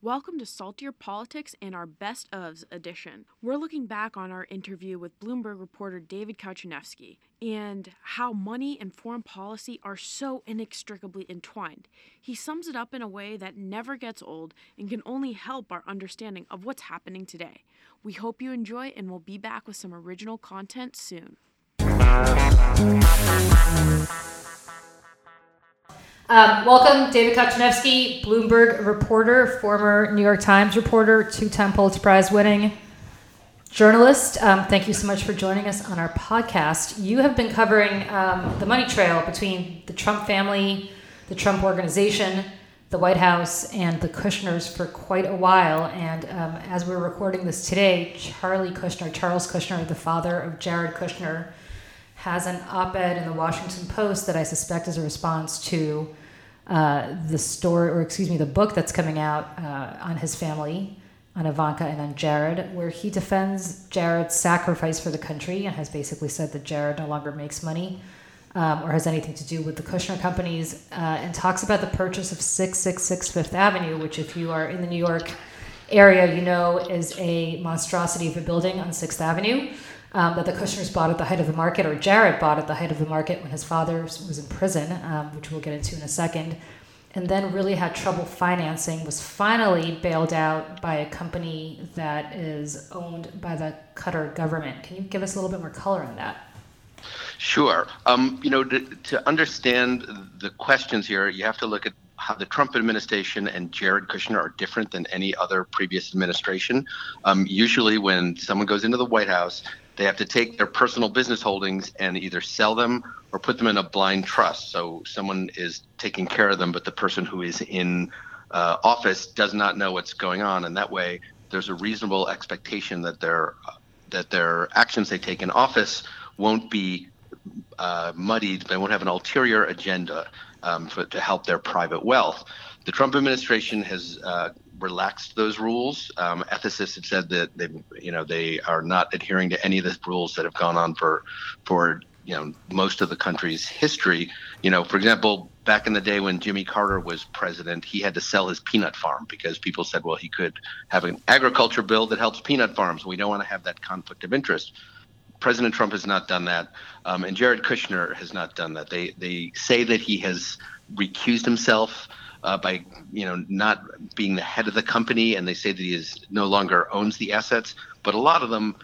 Welcome to Saltier Politics and our Best ofs edition. We're looking back on our interview with Bloomberg reporter David Kocieniewski and how money and foreign policy are so inextricably entwined. He sums it up in a way that never gets old and can only help our understanding of what's happening today. We hope you enjoy and we'll be back with some original content soon. Um, welcome, David Kocieniewski, Bloomberg reporter, former New York Times reporter, two time Pulitzer Prize winning journalist. Um, thank you so much for joining us on our podcast. You have been covering um, the money trail between the Trump family, the Trump organization, the White House, and the Kushners for quite a while. And um, as we're recording this today, Charlie Kushner, Charles Kushner, the father of Jared Kushner, has an op ed in the Washington Post that I suspect is a response to uh, the story, or excuse me, the book that's coming out uh, on his family, on Ivanka and on Jared, where he defends Jared's sacrifice for the country and has basically said that Jared no longer makes money um, or has anything to do with the Kushner companies, uh, and talks about the purchase of 666 Fifth Avenue, which, if you are in the New York area, you know is a monstrosity of a building on Sixth Avenue um, that the Kushners bought at the height of the market, or Jared bought at the height of the market when his father was in prison, um, which we'll get into in a second, and then really had trouble financing, was finally bailed out by a company that is owned by the Qatar government. Can you give us a little bit more color on that? Sure. Um, you know, to, to understand the questions here, you have to look at how the Trump administration and Jared Kushner are different than any other previous administration. Um, usually, when someone goes into the White House, they have to take their personal business holdings and either sell them or put them in a blind trust. So someone is taking care of them, but the person who is in uh, office does not know what's going on, and that way there's a reasonable expectation that their that their actions they take in office won't be uh, muddied. They won't have an ulterior agenda um, for, to help their private wealth. The Trump administration has uh, relaxed those rules. Um, ethicists have said that they, you know, they are not adhering to any of the rules that have gone on for, for you know, most of the country's history. You know, for example, back in the day when Jimmy Carter was president, he had to sell his peanut farm because people said, well, he could have an agriculture bill that helps peanut farms. We don't want to have that conflict of interest. President Trump has not done that, um, and Jared Kushner has not done that. They they say that he has recused himself uh, by you know not being the head of the company, and they say that he is no longer owns the assets. But a lot of them,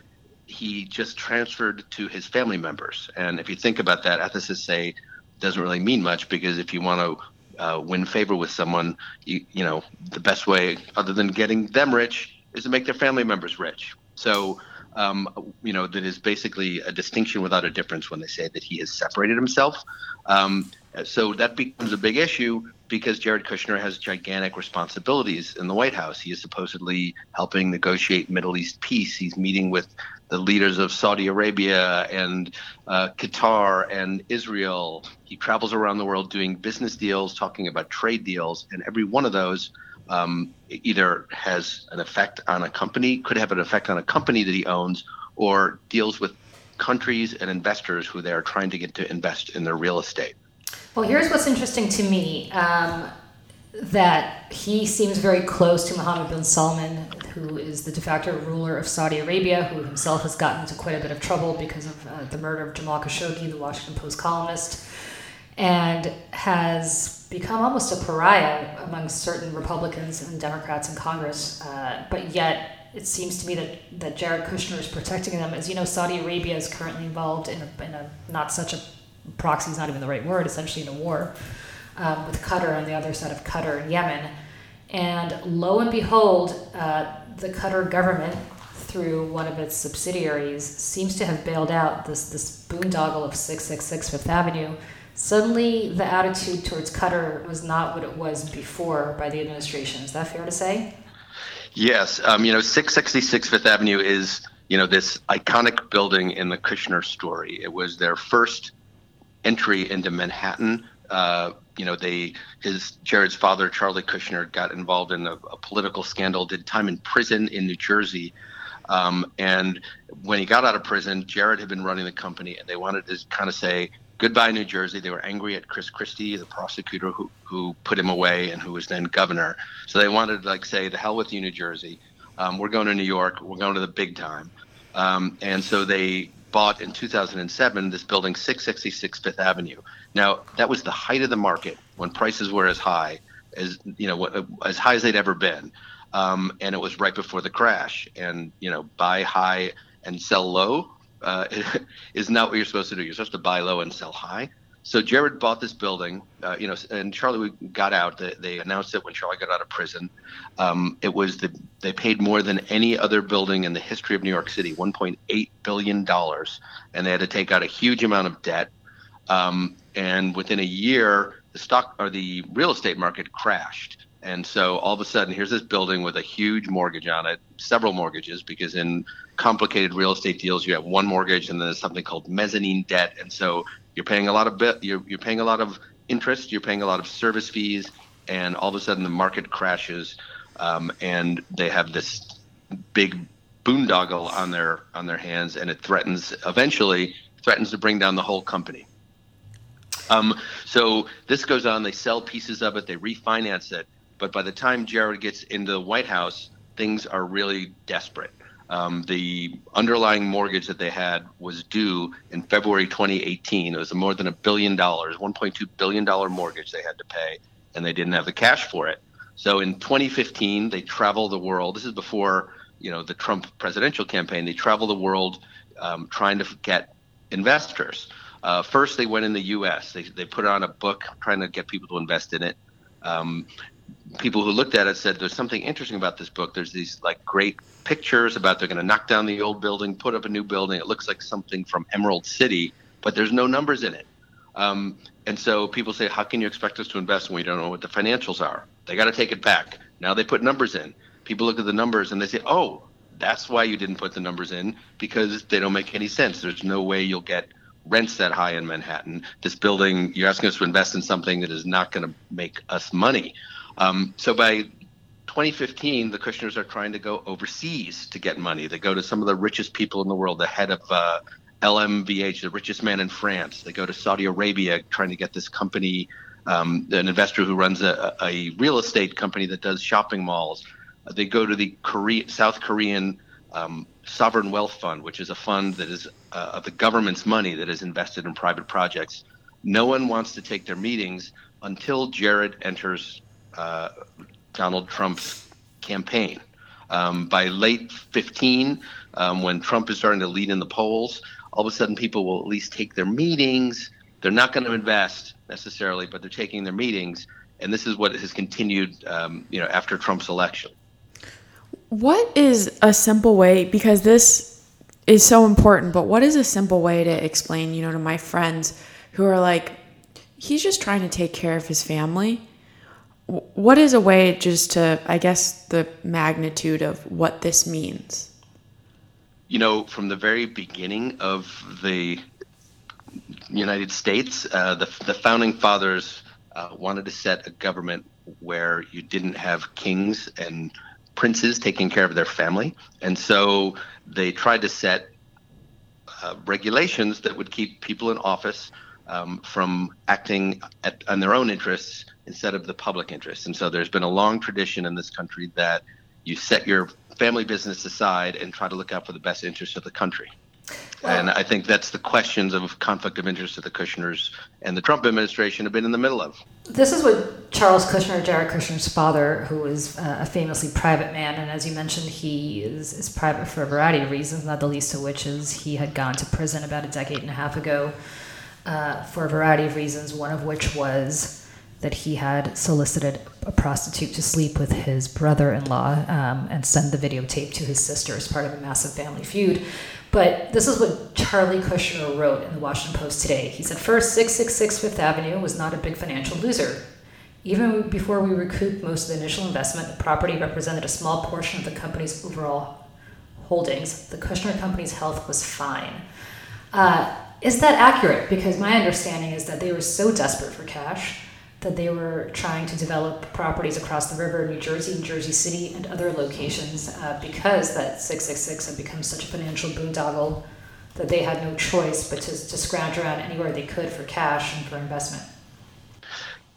he just transferred to his family members. And if you think about that, ethicists say doesn't really mean much because if you want to uh, win favor with someone, you you know the best way other than getting them rich is to make their family members rich. So. Um, you know, that is basically a distinction without a difference when they say that he has separated himself. Um, so that becomes a big issue because Jared Kushner has gigantic responsibilities in the White House. He is supposedly helping negotiate Middle East peace. He's meeting with the leaders of Saudi Arabia and uh, Qatar and Israel. He travels around the world doing business deals, talking about trade deals, and every one of those um, either has an effect on a company, could have an effect on a company that he owns, or deals with countries and investors who they are trying to get to invest in their real estate. Well, here's what's interesting to me um, that he seems very close to Mohammed bin Salman, who is the de facto ruler of Saudi Arabia, who himself has gotten into quite a bit of trouble because of uh, the murder of Jamal Khashoggi, the Washington Post columnist, and has become almost a pariah among certain Republicans and Democrats in Congress. Uh, but yet, it seems to me that, that Jared Kushner is protecting them. As you know, Saudi Arabia is currently involved in a, in a not such a proxy is not even the right word, essentially in a war um, with Qatar on the other side of Qatar and Yemen. And lo and behold, uh, the Qatar government, through one of its subsidiaries, seems to have bailed out this, this boondoggle of 666 Fifth Avenue. Suddenly, the attitude towards Qatar was not what it was before by the administration. Is that fair to say? Yes. Um, you know, 666 Fifth Avenue is, you know, this iconic building in the Kushner story. It was their first entry into Manhattan. Uh, you know, they his Jared's father, Charlie Kushner, got involved in a, a political scandal, did time in prison in New Jersey. Um, and when he got out of prison, Jared had been running the company, and they wanted to kind of say, goodbye New Jersey. They were angry at Chris Christie, the prosecutor who, who put him away and who was then governor. So they wanted to like say, the hell with you, New Jersey. Um, we're going to New York. We're going to the big time. Um, and so they bought in 2007 this building 666 Fifth Avenue. Now that was the height of the market when prices were as high as you know as high as they'd ever been, um, and it was right before the crash. And you know buy high and sell low uh, is not what you're supposed to do. You're supposed to buy low and sell high. So Jared bought this building, uh, you know, and Charlie got out. They, they, announced it when Charlie got out of prison. Um, it was the they paid more than any other building in the history of New York City, 1.8 billion dollars, and they had to take out a huge amount of debt. Um, and within a year, the stock or the real estate market crashed. And so all of a sudden, here's this building with a huge mortgage on it, several mortgages, because in complicated real estate deals, you have one mortgage and then there's something called mezzanine debt. And so you're paying a lot of bit, you're, you're paying a lot of interest, you're paying a lot of service fees, and all of a sudden the market crashes, um, and they have this big boondoggle on their on their hands, and it threatens eventually threatens to bring down the whole company. Um, so this goes on. They sell pieces of it, they refinance it, but by the time Jared gets into the White House, things are really desperate. Um, the underlying mortgage that they had was due in February 2018. It was more than a billion dollars, 1.2 billion dollar mortgage they had to pay, and they didn't have the cash for it. So in 2015, they traveled the world. This is before you know the Trump presidential campaign. They traveled the world um, trying to get investors. Uh, first, they went in the U.S. They they put on a book trying to get people to invest in it. Um, people who looked at it said there's something interesting about this book. There's these like great pictures about they're going to knock down the old building, put up a new building. It looks like something from Emerald City, but there's no numbers in it. Um, and so people say, how can you expect us to invest when we don't know what the financials are? They got to take it back. Now they put numbers in. People look at the numbers and they say, oh, that's why you didn't put the numbers in because they don't make any sense. There's no way you'll get rents that high in Manhattan. This building, you're asking us to invest in something that is not going to make us money. Um, so by 2015, the Kushners are trying to go overseas to get money. They go to some of the richest people in the world, the head of uh, LMVH, the richest man in France. They go to Saudi Arabia trying to get this company, um, an investor who runs a, a, real estate company that does shopping malls. They go to the Korea, South Korean um, Sovereign Wealth Fund, which is a fund that is uh, of the government's money that is invested in private projects. No one wants to take their meetings until Jared enters uh, Donald Trump's campaign. Um, by late 15, um, when Trump is starting to lead in the polls, all of a sudden people will at least take their meetings. They're not going to invest necessarily, but they're taking their meetings, and this is what has continued, um, you know, after Trump's election. What is a simple way? Because this is so important, but what is a simple way to explain, you know, to my friends who are like, he's just trying to take care of his family what is a way just to, I guess, the magnitude of what this means? You know, from the very beginning of the United States, uh, the, the founding fathers uh, wanted to set a government where you didn't have kings and princes taking care of their family. And so they tried to set uh, regulations that would keep people in office um, from acting at, on their own interests instead of the public interest. And so there's been a long tradition in this country that you set your family business aside and try to look out for the best interests of the country. And I think that's the questions of conflict of interest that the Kushners and the Trump administration have been in the middle of. This is what Charles Kushner, Jared Kushner's father, who is uh, a famously private man, and as you mentioned, he is, is private for a variety of reasons, not the least of which is he had gone to prison about a decade and a half ago uh, for a variety of reasons, one of which was that he had solicited a prostitute to sleep with his brother in law um, and send the videotape to his sister as part of a massive family feud. But this is what Charlie Kushner wrote in the Washington Post today. He said, First, 666 Fifth Avenue was not a big financial loser. Even before we recouped most of the initial investment, the property represented a small portion of the company's overall holdings. The Kushner Company's health was fine. Uh, is that accurate? Because my understanding is that they were so desperate for cash that they were trying to develop properties across the river, in New Jersey, Jersey City, and other locations uh, because that 666 had become such a financial boondoggle that they had no choice but to, to scrounge around anywhere they could for cash and for investment.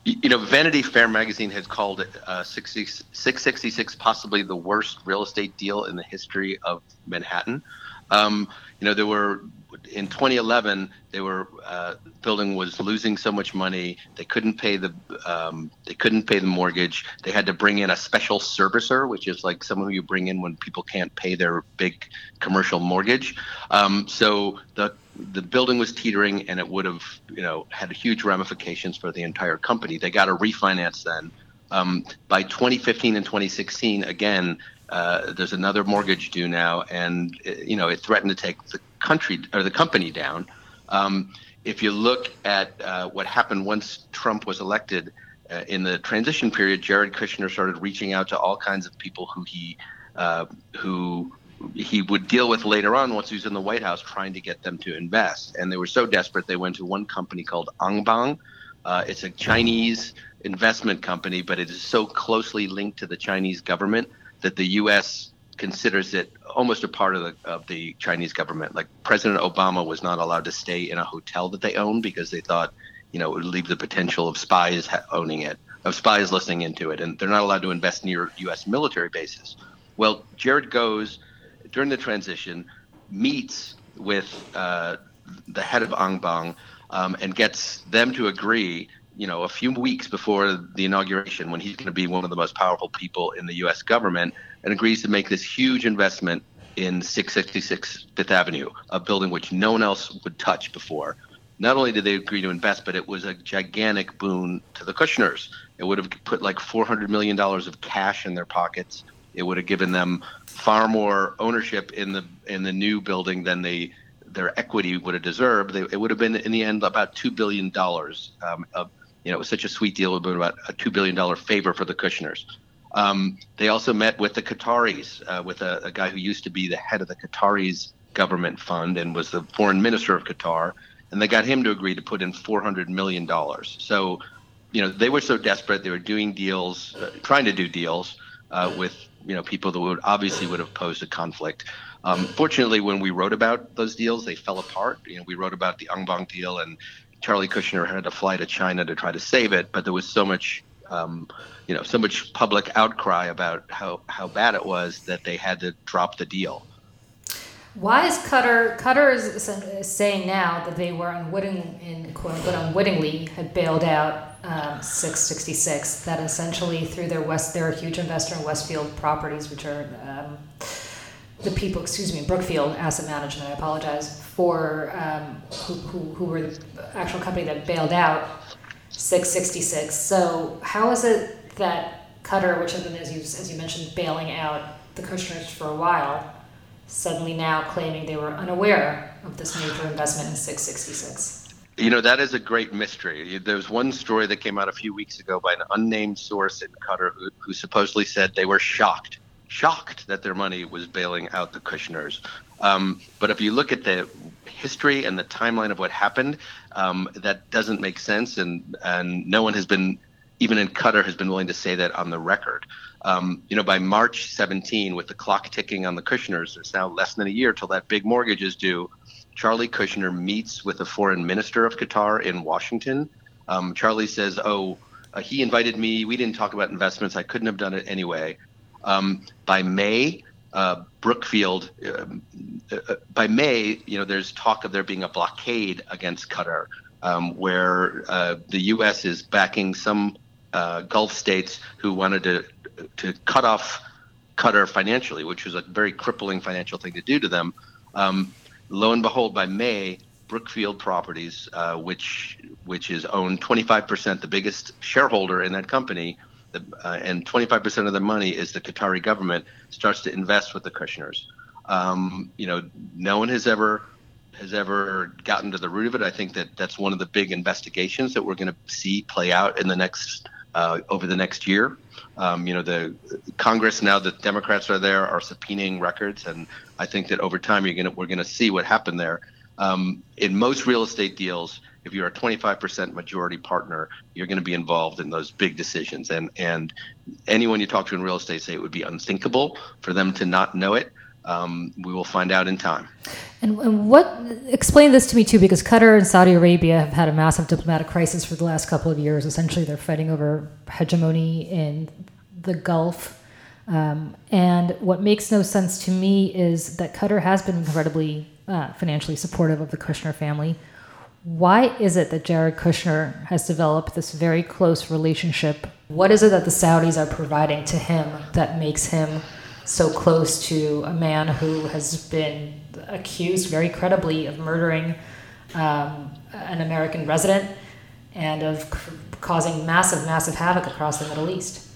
You know, Vanity Fair magazine has called it uh, 666 possibly the worst real estate deal in the history of Manhattan. Um, you know, there were in 2011 they were uh, building was losing so much money they couldn't pay the um, they couldn't pay the mortgage. They had to bring in a special servicer which is like someone who you bring in when people can't pay their big commercial mortgage. Um, so the the building was teetering and it would have you know had huge ramifications for the entire company. They got a refinance then. Um, by 2015 and 2016 again uh, there's another mortgage due now, and you know it threatened to take the country or the company down. Um, if you look at uh, what happened once Trump was elected uh, in the transition period, Jared Kushner started reaching out to all kinds of people who he uh, who he would deal with later on once he was in the White House, trying to get them to invest. And they were so desperate they went to one company called Anbang. Uh, it's a Chinese investment company, but it is so closely linked to the Chinese government that the U.S. considers it almost a part of the of the Chinese government. Like President Obama was not allowed to stay in a hotel that they own because they thought, you know, it would leave the potential of spies owning it, of spies listening into it, and they're not allowed to invest near U.S. military bases. Well, Jared goes during the transition, meets with uh, the head of Anbang, um, and gets them to agree you know, a few weeks before the inauguration, when he's going to be one of the most powerful people in the U.S. government, and agrees to make this huge investment in 666 Fifth Avenue, a building which no one else would touch before. Not only did they agree to invest, but it was a gigantic boon to the Kushners. It would have put like $400 million of cash in their pockets. It would have given them far more ownership in the in the new building than they their equity would have deserved. They, it would have been in the end about two billion dollars um, of you know, it was such a sweet deal. About a $2 billion favor for the Kushners. Um, they also met with the Qataris, uh, with a, a, guy who used to be the head of the Qataris government fund and was the foreign minister of Qatar. And they got him to agree to put in $400 million. So, you know, they were so desperate. They were doing deals, uh, trying to do deals uh, with, you know, people that would obviously would have posed a conflict. Um, fortunately, when we wrote about those deals, they fell apart. You know, we wrote about the Anbang deal and Charlie Kushner had to fly to China to try to save it, but there was so much, um, you know, so much public outcry about how, how bad it was that they had to drop the deal. Why is Qatar? Qatar is saying now that they were unwitting, in quote unquote, unwittingly had bailed out um, 666. That essentially through their West, they're a huge investor in Westfield Properties, which are um, the people, excuse me, Brookfield Asset Management. I apologize for um, who, who, who were the actual company that bailed out 666. So how is it that Qatar, which has been, as you, as you mentioned, bailing out the Kushners for a while, suddenly now claiming they were unaware of this major investment in 666? You know, that is a great mystery. There's one story that came out a few weeks ago by an unnamed source in Qatar who, who supposedly said they were shocked, shocked that their money was bailing out the Kushners. Um, but if you look at the history and the timeline of what happened, um, that doesn't make sense, and and no one has been, even in Qatar, has been willing to say that on the record. Um, you know, by March 17, with the clock ticking on the Kushners, it's now less than a year till that big mortgage is due. Charlie Kushner meets with the foreign minister of Qatar in Washington. Um, Charlie says, "Oh, uh, he invited me. We didn't talk about investments. I couldn't have done it anyway." Um, by May, uh, Brookfield, uh, uh, by May, you know, there's talk of there being a blockade against Qatar, um, where uh, the U.S. is backing some uh, Gulf states who wanted to to cut off Qatar financially, which was a very crippling financial thing to do to them. Um, lo and behold, by May, Brookfield Properties, uh, which which is owned 25%, the biggest shareholder in that company, the, uh, and 25% of the money is the Qatari government, starts to invest with the Kushners. Um, you know, no one has ever has ever gotten to the root of it. I think that that's one of the big investigations that we're going to see play out in the next uh, over the next year. Um, you know, the Congress now that Democrats are there are subpoenaing records, and I think that over time you're gonna we're going to see what happened there. Um, in most real estate deals, if you're a 25% majority partner, you're going to be involved in those big decisions. And and anyone you talk to in real estate say it would be unthinkable for them to not know it. um, we will find out in time. And, and, what explain this to me too, because Qatar and Saudi Arabia have had a massive diplomatic crisis for the last couple of years. Essentially, they're fighting over hegemony in the Gulf. Um, and what makes no sense to me is that Qatar has been incredibly uh, financially supportive of the Kushner family. Why is it that Jared Kushner has developed this very close relationship? What is it that the Saudis are providing to him that makes him so close to a man who has been accused very credibly of murdering um, an American resident and of c- causing massive, massive havoc across the Middle East.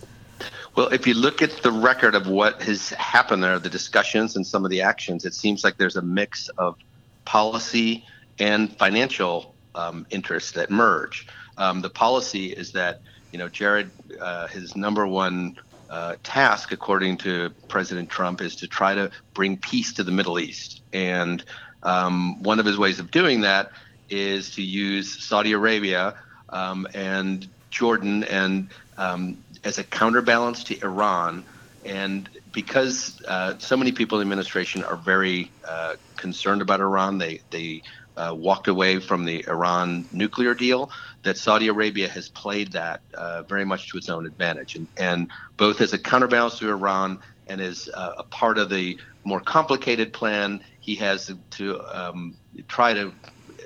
Well, if you look at the record of what has happened there, the discussions and some of the actions, it seems like there's a mix of policy and financial um, interests that merge. Um, the policy is that you know Jared, uh, his number one uh, task, according to President Trump, is to try to bring peace to the Middle East. And um, one of his ways of doing that is to use Saudi Arabia um, and Jordan and um, as a counterbalance to Iran. And because uh, so many people in the administration are very uh, concerned about Iran, they they uh, walked away from the Iran nuclear deal, that Saudi Arabia has played that uh, very much to its own advantage. And, and both as a counterbalance to Iran and as uh, a part of the more complicated plan, he has to um, try to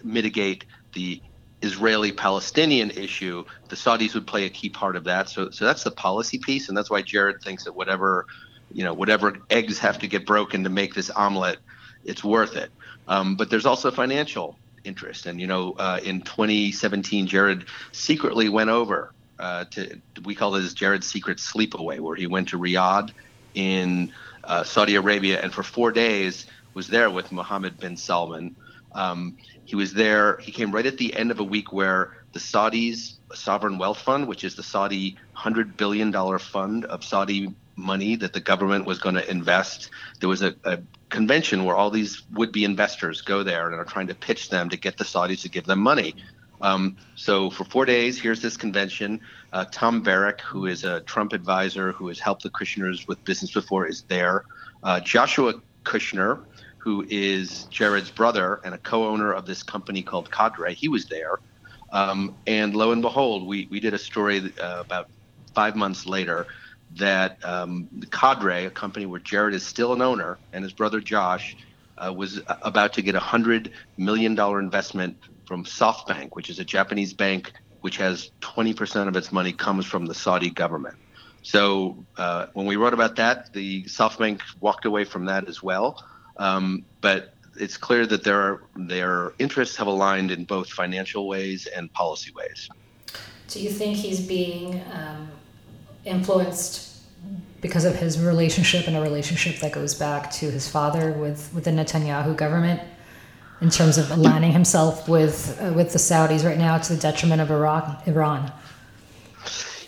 mitigate the Israeli Palestinian issue. The Saudis would play a key part of that. So, so that's the policy piece. And that's why Jared thinks that whatever, you know, whatever eggs have to get broken to make this omelet, it's worth it. Um, but there's also financial interest. And, you know, uh, in 2017, Jared secretly went over uh, to, we call this Jared's secret sleepaway, where he went to Riyadh in uh, Saudi Arabia and for four days was there with Mohammed bin Salman. Um, he was there, he came right at the end of a week where the Saudis Sovereign Wealth Fund, which is the Saudi $100 billion fund of Saudi money that the government was going to invest. There was a, a convention where all these would-be investors go there and are trying to pitch them to get the Saudis to give them money. Um, so for four days, here's this convention. Uh, Tom Barrack, who is a Trump advisor who has helped the Kushners with business before, is there. Uh, Joshua Kushner, who is Jared's brother and a co-owner of this company called Cadre, he was there. Um, and lo and behold, we, we did a story uh, about five months later that um, Cadre, a company where Jared is still an owner, and his brother Josh uh, was about to get a hundred million dollar investment from SoftBank, which is a Japanese bank which has 20% of its money comes from the Saudi government. So uh, when we wrote about that, the SoftBank walked away from that as well. Um, but it's clear that their their interests have aligned in both financial ways and policy ways. Do you think he's being um, influenced because of his relationship and a relationship that goes back to his father with, with the Netanyahu government in terms of aligning himself with uh, with the Saudis right now to the detriment of Iraq, Iran?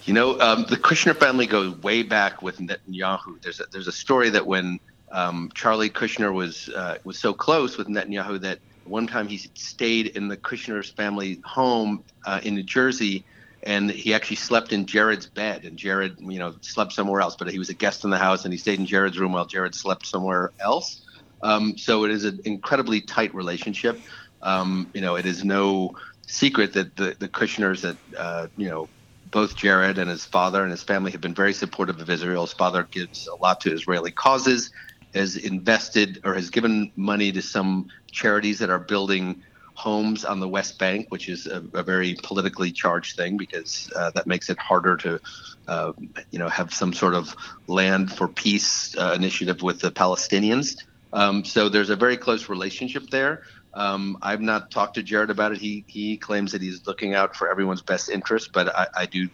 You know, um, the Kushner family goes way back with Netanyahu. There's a, there's a story that when um, Charlie Kushner was uh, was so close with Netanyahu that one time he stayed in the Kushner's family home uh, in New Jersey and he actually slept in Jared's bed. And Jared, you know, slept somewhere else, but he was a guest in the house, and he stayed in Jared's room while Jared slept somewhere else. Um, so it is an incredibly tight relationship. Um, you know, it is no secret that the the Kushners that uh, you know both Jared and his father and his family have been very supportive of Israel. His father gives a lot to Israeli causes, has invested or has given money to some charities that are building homes on the West Bank, which is a, a very politically charged thing because uh, that makes it harder to, uh, you know, have some sort of land for peace uh, initiative with the Palestinians. Um, so there's a very close relationship there. Um, I've not talked to Jared about it. He he claims that he's looking out for everyone's best interest, but I, I do.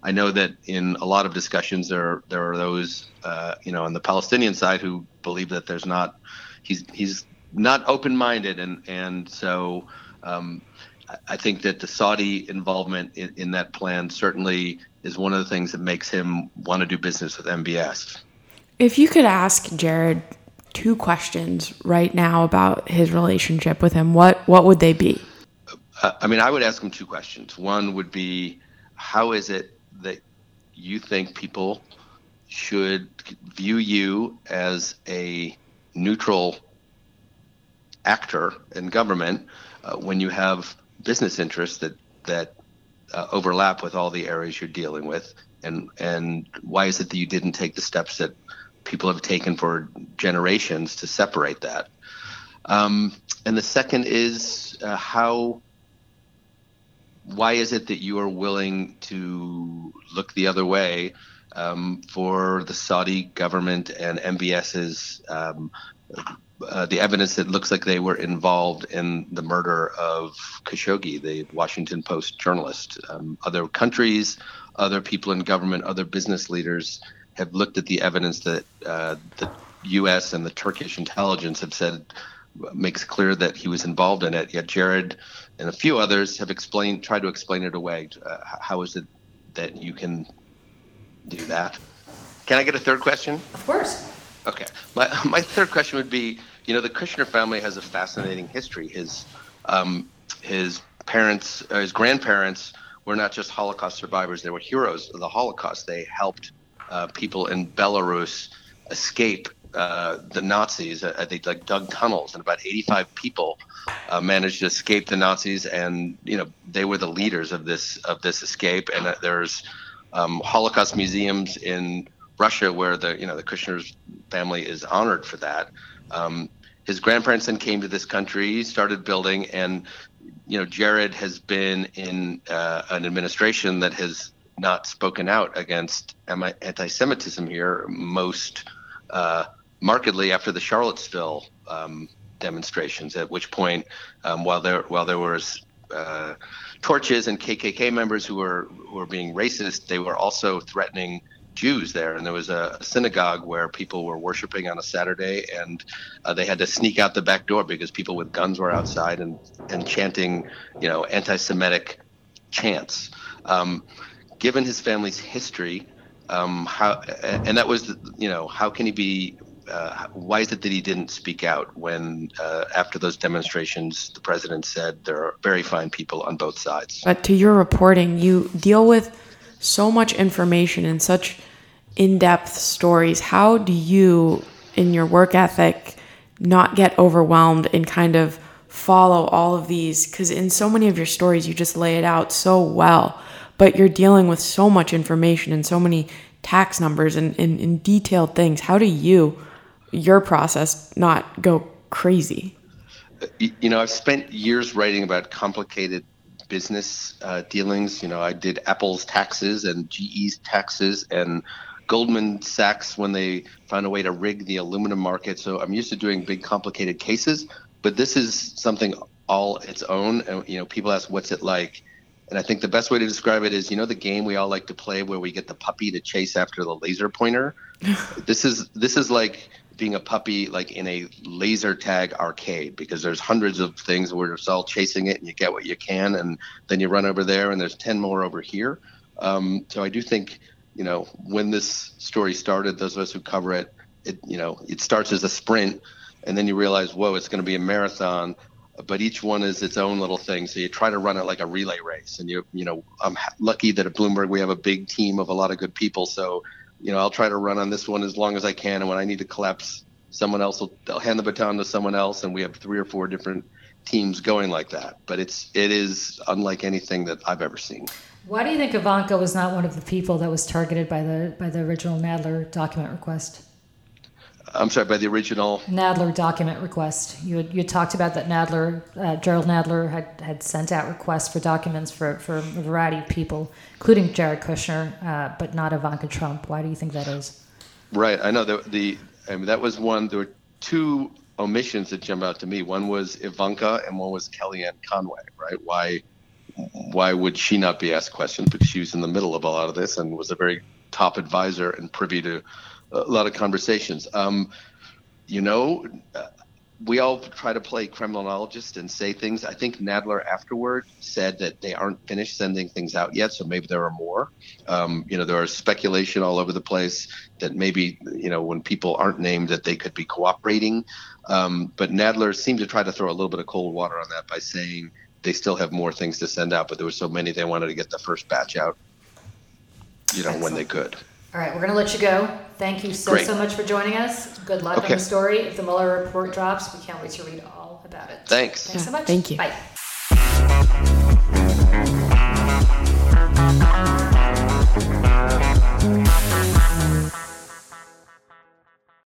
I know that in a lot of discussions there there are those uh, you know on the Palestinian side who believe that there's not he's he's not open-minded, and and so um, I think that the Saudi involvement in, in that plan certainly is one of the things that makes him want to do business with MBS. If you could ask Jared two questions right now about his relationship with him, what what would they be? Uh, I mean, I would ask him two questions. One would be, how is it that you think people should view you as a neutral actor in government uh, when you have business interests that that uh, overlap with all the areas you're dealing with, and and why is it that you didn't take the steps that people have taken for generations to separate that? Um, and the second is uh, how why is it that you are willing to look the other way um, for the Saudi government and MBS's um, uh, the evidence that looks like they were involved in the murder of Khashoggi, the Washington Post journalist. Um, other countries, other people in government, other business leaders have looked at the evidence that uh, the U.S. and the Turkish intelligence have said makes clear that he was involved in it. Yet Jared and a few others have explained, tried to explain it away. Uh, how is it that you can do that? Can I get a third question? Of course. Okay. My, my third question would be you know, the Kushner family has a fascinating history. His, um, his parents, uh, his grandparents were not just Holocaust survivors, they were heroes of the Holocaust. They helped uh, people in Belarus escape uh, the Nazis. Uh, they like dug tunnels, and about 85 people uh, managed to escape the Nazis. And you know, they were the leaders of this of this escape. And uh, there's um, Holocaust museums in Russia where the you know the Kushner's family is honored for that. Um, his grandparents then came to this country, started building, and you know Jared has been in uh, an administration that has not spoken out against anti-Semitism here most uh, markedly after the Charlottesville um, demonstrations. At which point, um, while there while there was uh, torches and KKK members who were who were being racist, they were also threatening Jews there, and there was a synagogue where people were worshiping on a Saturday, and uh, they had to sneak out the back door because people with guns were outside and and chanting, you know, anti-Semitic chants. Um, given his family's history, um, how and that was, you know, how can he be? Uh, why is it that he didn't speak out when, uh, after those demonstrations, the president said there are very fine people on both sides? But to your reporting, you deal with so much information in such in-depth stories how do you in your work ethic not get overwhelmed and kind of follow all of these? Because in so many of your stories you just lay it out so well but you're dealing with so much information and so many tax numbers and, and, and detailed things. How do you your process not go crazy? You know i've spent years writing about complicated business uh, dealings. You know i did apple's taxes and ge's taxes and Goldman Sachs when they found a way to rig the aluminum market. So I'm used to doing big, complicated cases, but this is something all its own. And you know, people ask, "What's it like?" And I think the best way to describe it is, you know, the game we all like to play where we get the puppy to chase after the laser pointer. this is this is like being a puppy like in a laser tag arcade because there's hundreds of things where it's all chasing it and you get what you can and then you run over there and there's 10 more over here um, so i do think you know, when this story started, those of us who cover it, it, you know, it starts as a sprint, and then you realize, whoa, it's going to be a marathon. But each one is its own little thing. So you try to run it like a relay race, and you, you know, I'm lucky that at Bloomberg we have a big team of a lot of good people. So, you know, I'll try to run on this one as long as I can, and when I need to collapse, someone else will they'll hand the baton to someone else, and we have three or four different teams going like that. But it's it is unlike anything that I've ever seen. Why do you think Ivanka was not one of the people that was targeted by the by the original Nadler document request? I'm sorry, by the original Nadler document request. You had, you had talked about that Nadler, uh, Jerrold Nadler had, had sent out requests for documents for, for a variety of people, including Jared Kushner, uh, but not Ivanka Trump. Why do you think that is? Right. I know the, the I mean, that was one. There were two omissions that jumped out to me. One was Ivanka, and one was Kellyanne Conway. Right? Why? Why would she not be asked questions? Because she was in the middle of a lot of this and was a very top advisor and privy to a lot of conversations. Um, you know, we all try to play criminologist and say things. I think Nadler afterward said that they aren't finished sending things out yet, so maybe there are more. Um, you know, there is speculation all over the place that maybe you know when people aren't named that they could be cooperating. Um, but Nadler seemed to try to throw a little bit of cold water on that by saying they still have more things to send out, but there were so many they wanted to get the first batch out, you know, Excellent. when they could. All right, we're going to let you go. Thank you so, Great. so much for joining us. Good luck on the story. If the Mueller report drops, we can't wait to read all about it. Thanks. Thanks so much. thank you. Bye.